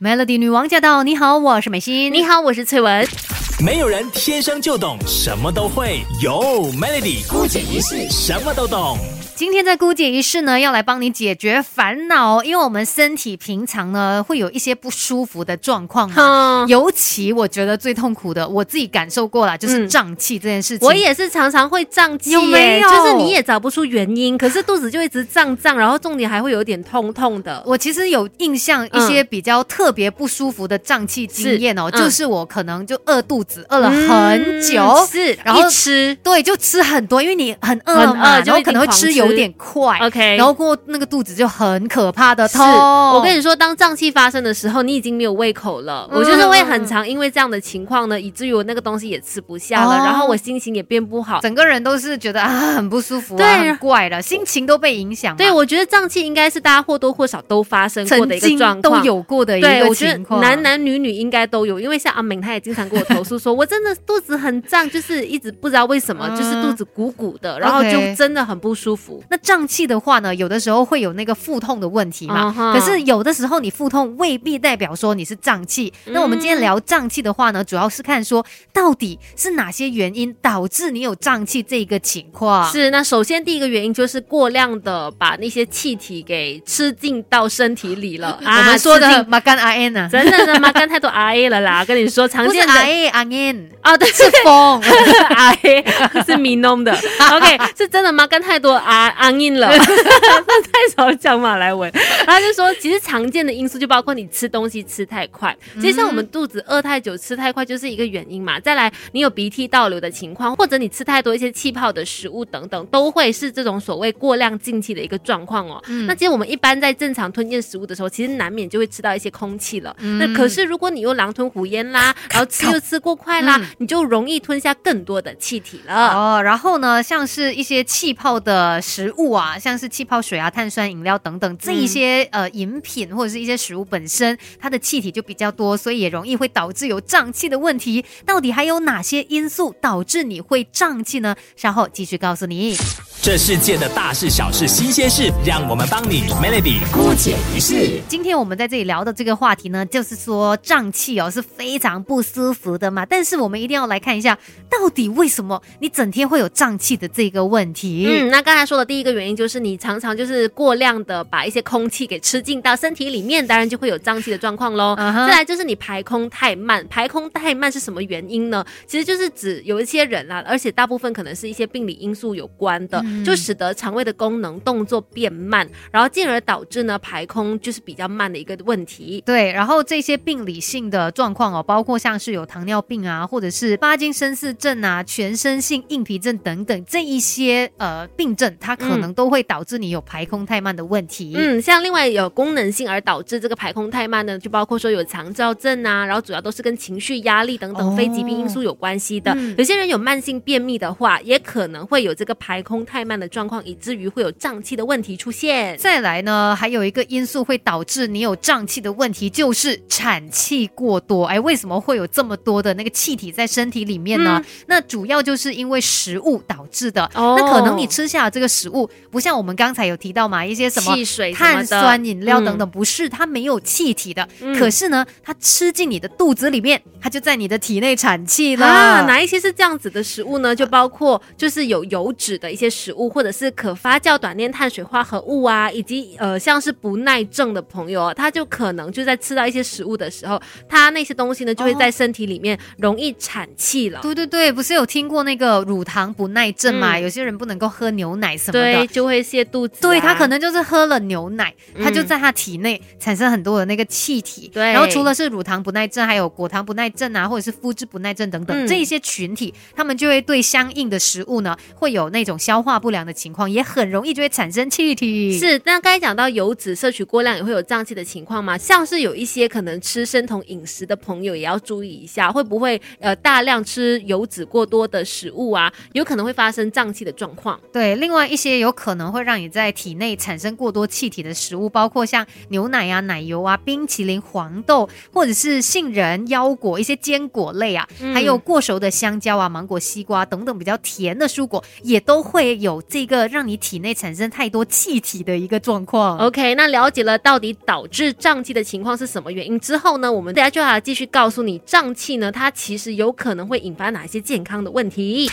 Melody 女王驾到！你好，我是美心。你好，我是翠文。没有人天生就懂什么都会，有 Melody 姑姐一世什么都懂。今天在姑姐一世呢，要来帮你解决烦恼，因为我们身体平常呢会有一些不舒服的状况嘛，尤其我觉得最痛苦的，我自己感受过了，就是胀气这件事情。我也是常常会胀气，有没有？就是你也找不出原因，可是肚子就一直胀胀，然后重点还会有点痛痛的。我其实有印象一些比较特别不舒服的胀气经验哦，就是我可能就饿肚子，饿了很久，是，然后吃，对，就吃很多，因为你很饿嘛，然后可能会吃有。有点快，OK，然后过那个肚子就很可怕的痛。我跟你说，当胀气发生的时候，你已经没有胃口了。我就是会很常，因为这样的情况呢，以至于我那个东西也吃不下了，然后我心情也变不好，整个人都是觉得啊很不舒服，对，很怪了，心情都被影响。对，我觉得胀气应该是大家或多或少都发生过的一个状况，都有过的一个情况。男男女女应该都有，因为像阿明他也经常跟我投诉说，我真的肚子很胀，就是一直不知道为什么，就是肚子鼓鼓的，然后就真的很不舒服。那胀气的。话呢，有的时候会有那个腹痛的问题嘛。可是有的时候你腹痛未必代表说你是胀气。那我们今天聊胀气的话呢，主要是看说到底是哪些原因导致你有胀气这一个情况。是，那首先第一个原因就是过量的把那些气体给吃进到身体里了。我们说的马干阿 N 啊，真的的马干太多阿 A 了啦。跟你说，常见的 阿 A 阿 N 啊，对，是风 R A 是米弄的。OK，是真的吗干太多 R N 了。太少讲马来文，他就说，其实常见的因素就包括你吃东西吃太快，其实像我们肚子饿太久吃太快就是一个原因嘛。再来，你有鼻涕倒流的情况，或者你吃太多一些气泡的食物等等，都会是这种所谓过量进气的一个状况哦。那其实我们一般在正常吞咽食物的时候，其实难免就会吃到一些空气了。那可是如果你又狼吞虎咽啦，然后吃又吃过快啦，你就容易吞下更多的气体了。哦，然后呢，像是一些气泡的食物啊，像是气泡。水啊、碳酸饮料等等这一些呃饮品或者是一些食物本身，它的气体就比较多，所以也容易会导致有胀气的问题。到底还有哪些因素导致你会胀气呢？稍后继续告诉你。这世界的大事小事新鲜事，让我们帮你 Melody 姑解于世。今天我们在这里聊的这个话题呢，就是说胀气哦是非常不舒服的嘛。但是我们一定要来看一下，到底为什么你整天会有胀气的这个问题？嗯，那刚才说的第一个原因就是你常常就是过量的把一些空气给吃进到身体里面，当然就会有胀气的状况喽。再来就是你排空太慢，排空太慢是什么原因呢？其实就是指有一些人啊，而且大部分可能是一些病理因素有关的。就使得肠胃的功能动作变慢，然后进而导致呢排空就是比较慢的一个问题。对，然后这些病理性的状况哦，包括像是有糖尿病啊，或者是巴金森氏症啊、全身性硬皮症等等这一些呃病症，它可能都会导致你有排空太慢的问题。嗯，像另外有功能性而导致这个排空太慢呢，就包括说有肠燥症啊，然后主要都是跟情绪压力等等非疾病因素有关系的。有些人有慢性便秘的话，也可能会有这个排空太慢的状。况以至于会有胀气的问题出现。再来呢，还有一个因素会导致你有胀气的问题，就是产气过多。哎，为什么会有这么多的那个气体在身体里面呢？那主要就是因为食物导致的。哦，那可能你吃下这个食物，不像我们刚才有提到嘛，一些什么汽水、碳酸饮料等等，不是它没有气体的。可是呢，它吃进你的肚子里面，它就在你的体内产气了。啊，哪一些是这样子的食物呢？就包括就是有油脂的一些食物，或者是可发酵短链碳水化合物啊，以及呃，像是不耐症的朋友，啊他就可能就在吃到一些食物的时候，他那些东西呢就会在身体里面容易产气了。对对对，不是有听过那个乳糖不耐症嘛？有些人不能够喝牛奶什么的，就会泻肚子。对他可能就是喝了牛奶，他就在他体内产生很多的那个气体。对，然后除了是乳糖不耐症，还有果糖不耐症啊，或者是肤质不耐症等等这一些群体，他们就会对相应的食物呢会有那种消化不良的情况。也很容易就会产生气体。是，那刚才讲到油脂摄取过量也会有胀气的情况吗？像是有一些可能吃生酮饮食的朋友也要注意一下，会不会呃大量吃油脂过多的食物啊，有可能会发生胀气的状况。对，另外一些有可能会让你在体内产生过多气体的食物，包括像牛奶啊、奶油啊、冰淇淋、黄豆，或者是杏仁、腰果、一些坚果类啊，还有过熟的香蕉啊、芒果、西瓜等等比较甜的蔬果，也都会有。有这个让你体内产生太多气体的一个状况。OK，那了解了到底导致胀气的情况是什么原因之后呢，我们大家就要继续告诉你，胀气呢，它其实有可能会引发哪些健康的问题。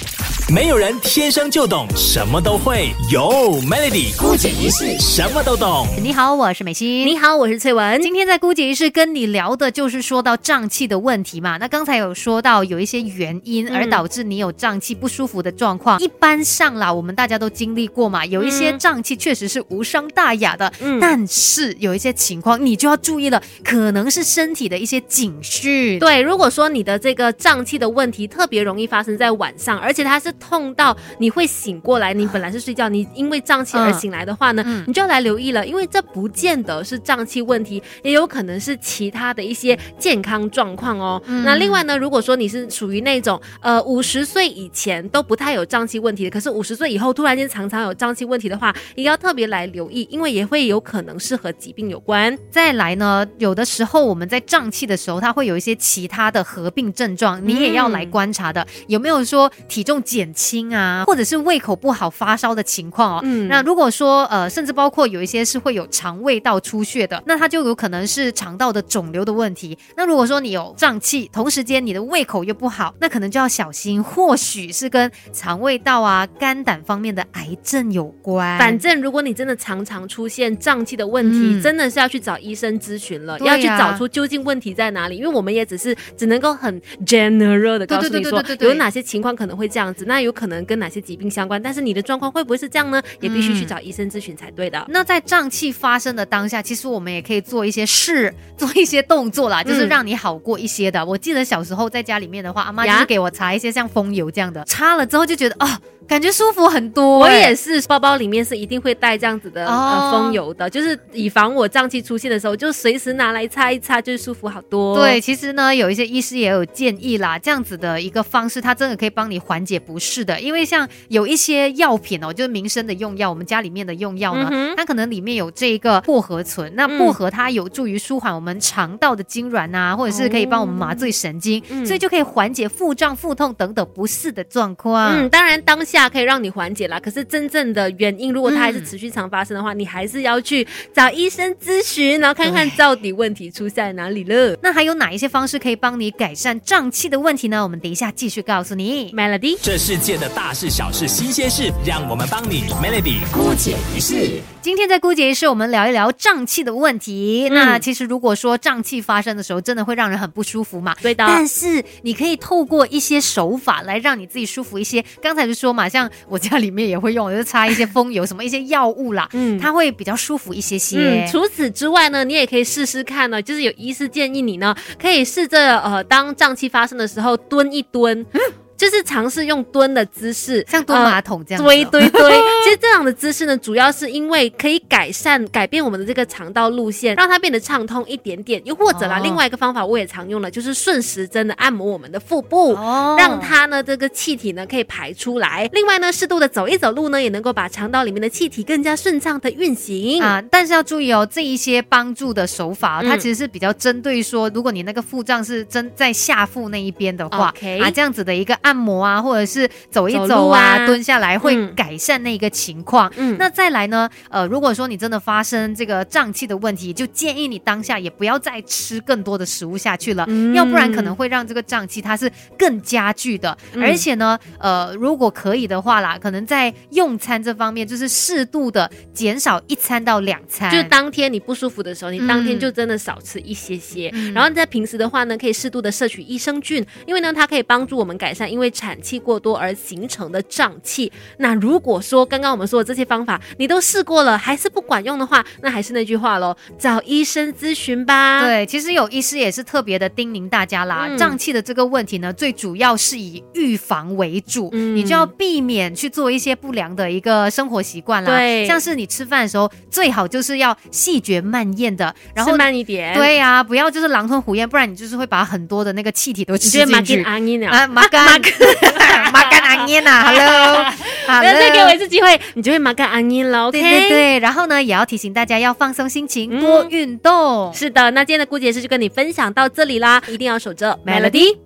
没有人天生就懂什么都会，有 Melody 姑姐一世什么都懂。你好，我是美心。你好，我是翠文。今天在姑姐仪式跟你聊的就是说到胀气的问题嘛。那刚才有说到有一些原因而导致你有胀气不舒服的状况，一般上啦，我们大家都经历过嘛。有一些胀气确实是无伤大雅的，嗯但是有一些情况你就要注意了，可能是身体的一些警讯。对，如果说你的这个胀气的问题特别容易发生在晚上，而且它是痛到你会醒过来，你本来是睡觉，你因为胀气而醒来的话呢，嗯你就要来留意了，因为这不见得是胀气问题，也有可能是其他的一些健康状况哦。嗯那另外呢，如果说你是属于那种呃五十岁以前都不太有胀气问题的，可是五十岁以后突然间常常有胀气问题的话，也要特别来留意，因为也会有可能是和疾病有关。再来呢，有的时候我们在胀气的时候，它会有一些其他的合并症状，你也要来观察的，有没有说体重减轻啊，或者是胃口不好、发烧的情况哦。嗯那如果说呃，甚至包括有一些是会有肠胃道出血的，那它就有可能是肠道的肿瘤的问题。那如果说你有胀气，同时间你的胃口又不好，那可能就要小心，或许是跟肠胃道啊、肝胆方面的癌症有关。反正如果你真的常常出现胀气的问题，嗯真的是要去找医生咨询了，要去找出究竟问题在哪里。因为我们也只是只能够很 general 的告诉你说对对对对有哪些情况可能会这样子，那有可能跟哪些疾病相关，但是你的状况会不会是这样呢？也必须去嗯找医生咨询才对的。那在胀气发生的当下，其实我们也可以做一些事，做一些动作啦，就是嗯让你好过一些的。我记得小时候在家里面的话，阿妈就是给我擦一些像风油这样的，擦了之后就觉得哦，感觉舒服很多、我哎也是，包包里面是一定会带这样子的、哦呃风油的，就是以防我胀气出现的时候，就随时拿来擦一擦，就是舒服好多。对，其实呢，有一些医师也有建议啦，这样子的一个方式，它真的可以帮你缓解不适的。因为像有一些药品哦，就是民生的用药，我们家里面的用药呢，嗯它可能里面有这一个薄荷醇。那嗯薄荷它有助于舒缓我们肠道的痉挛啊，或者是可以帮我们麻醉神经，嗯所以就可以缓解腹胀、腹痛等等不适的状况。嗯，当然当下可以让你缓解啦，可是真正的原因，如果它还是嗯持续常发生的话，你还是要去找医生咨询，然后看看到底问题出在哪里了。那还有哪一些方式可以帮你改善胀气的问题呢？我们等一下继续告诉你。Melody，这世界的大事小事新鲜事，让我们帮你 Melody 姑姐一事。今天在姑姐是我们聊一聊胀气的问题。嗯那其实如果说胀气发生的时候，真的会让人很不舒服嘛。对的，但是你可以透过一些手法来让你自己舒服一些。刚才就说嘛，像我家里面也会用，我就擦一些风油，什么一些药物啦，嗯它会比较舒服一些些。嗯，除此之外呢，你也可以试试看呢，就是有医师建议你呢，可以试着呃，当胀气发生的时候蹲一蹲，就是尝试用蹲的姿势，像蹲呃马桶这样子哦、对对对，其实这样的姿势呢，主要是因为可以改善、改变我们的这个肠道路线，让它变得畅通一点点。又或者啦，哦另外一个方法我也常用了，就是顺时针的按摩我们的腹部。哦让它呢，这个气体呢可以排出来。另外呢，适度的走一走路呢，也能够把肠道里面的气体更加顺畅的运行。啊，但是要注意哦，这一些帮助的手法、嗯它其实是比较针对说，如果你那个腹胀是针在下腹那一边的话啊，这样子的一个按摩啊，或者是走一走走啊，蹲下来会嗯。改善那个情况。嗯。那再来呢，呃，如果说你真的发生这个胀气的问题，就建议你当下也不要再吃更多的食物下去了，嗯。要不然可能会让这个胀气它是更加剧的。嗯。而且呢，呃，如果可以的话啦，可能在用餐这方面，就是适度的减少一餐到两餐，就当天你不舒服的时候，你当天嗯就真的少吃一些些。嗯。然后在平时的话呢，可以适度的摄取益生菌，因为呢它可以帮助我们改善因为产气过多而形成的胀气。那如果说刚刚我们说的这些方法你都试过了，还是不管用的话，那还是那句话喽，找医生咨询吧。，对，其实有医师也是特别的叮咛大家啦，嗯胀气的这个问题呢，最主要是以预防为主，嗯你就要避免去做一些不良的一个生活习惯啦。对像是你吃饭的时候，最好就是要细嚼慢咽的，然后。慢一点。，对呀、不要就是狼吞虎咽，不然你就是会把很多的那个气体都你吃进去。马干安妮呐，Hello，好不要再给我一次机会，你就会马干阿妮了。对对对，然后呢，也要提醒大家要放松心情，嗯多运动。是的，那今天的姑姐是就跟你分享到这里啦，一定要守着 Melody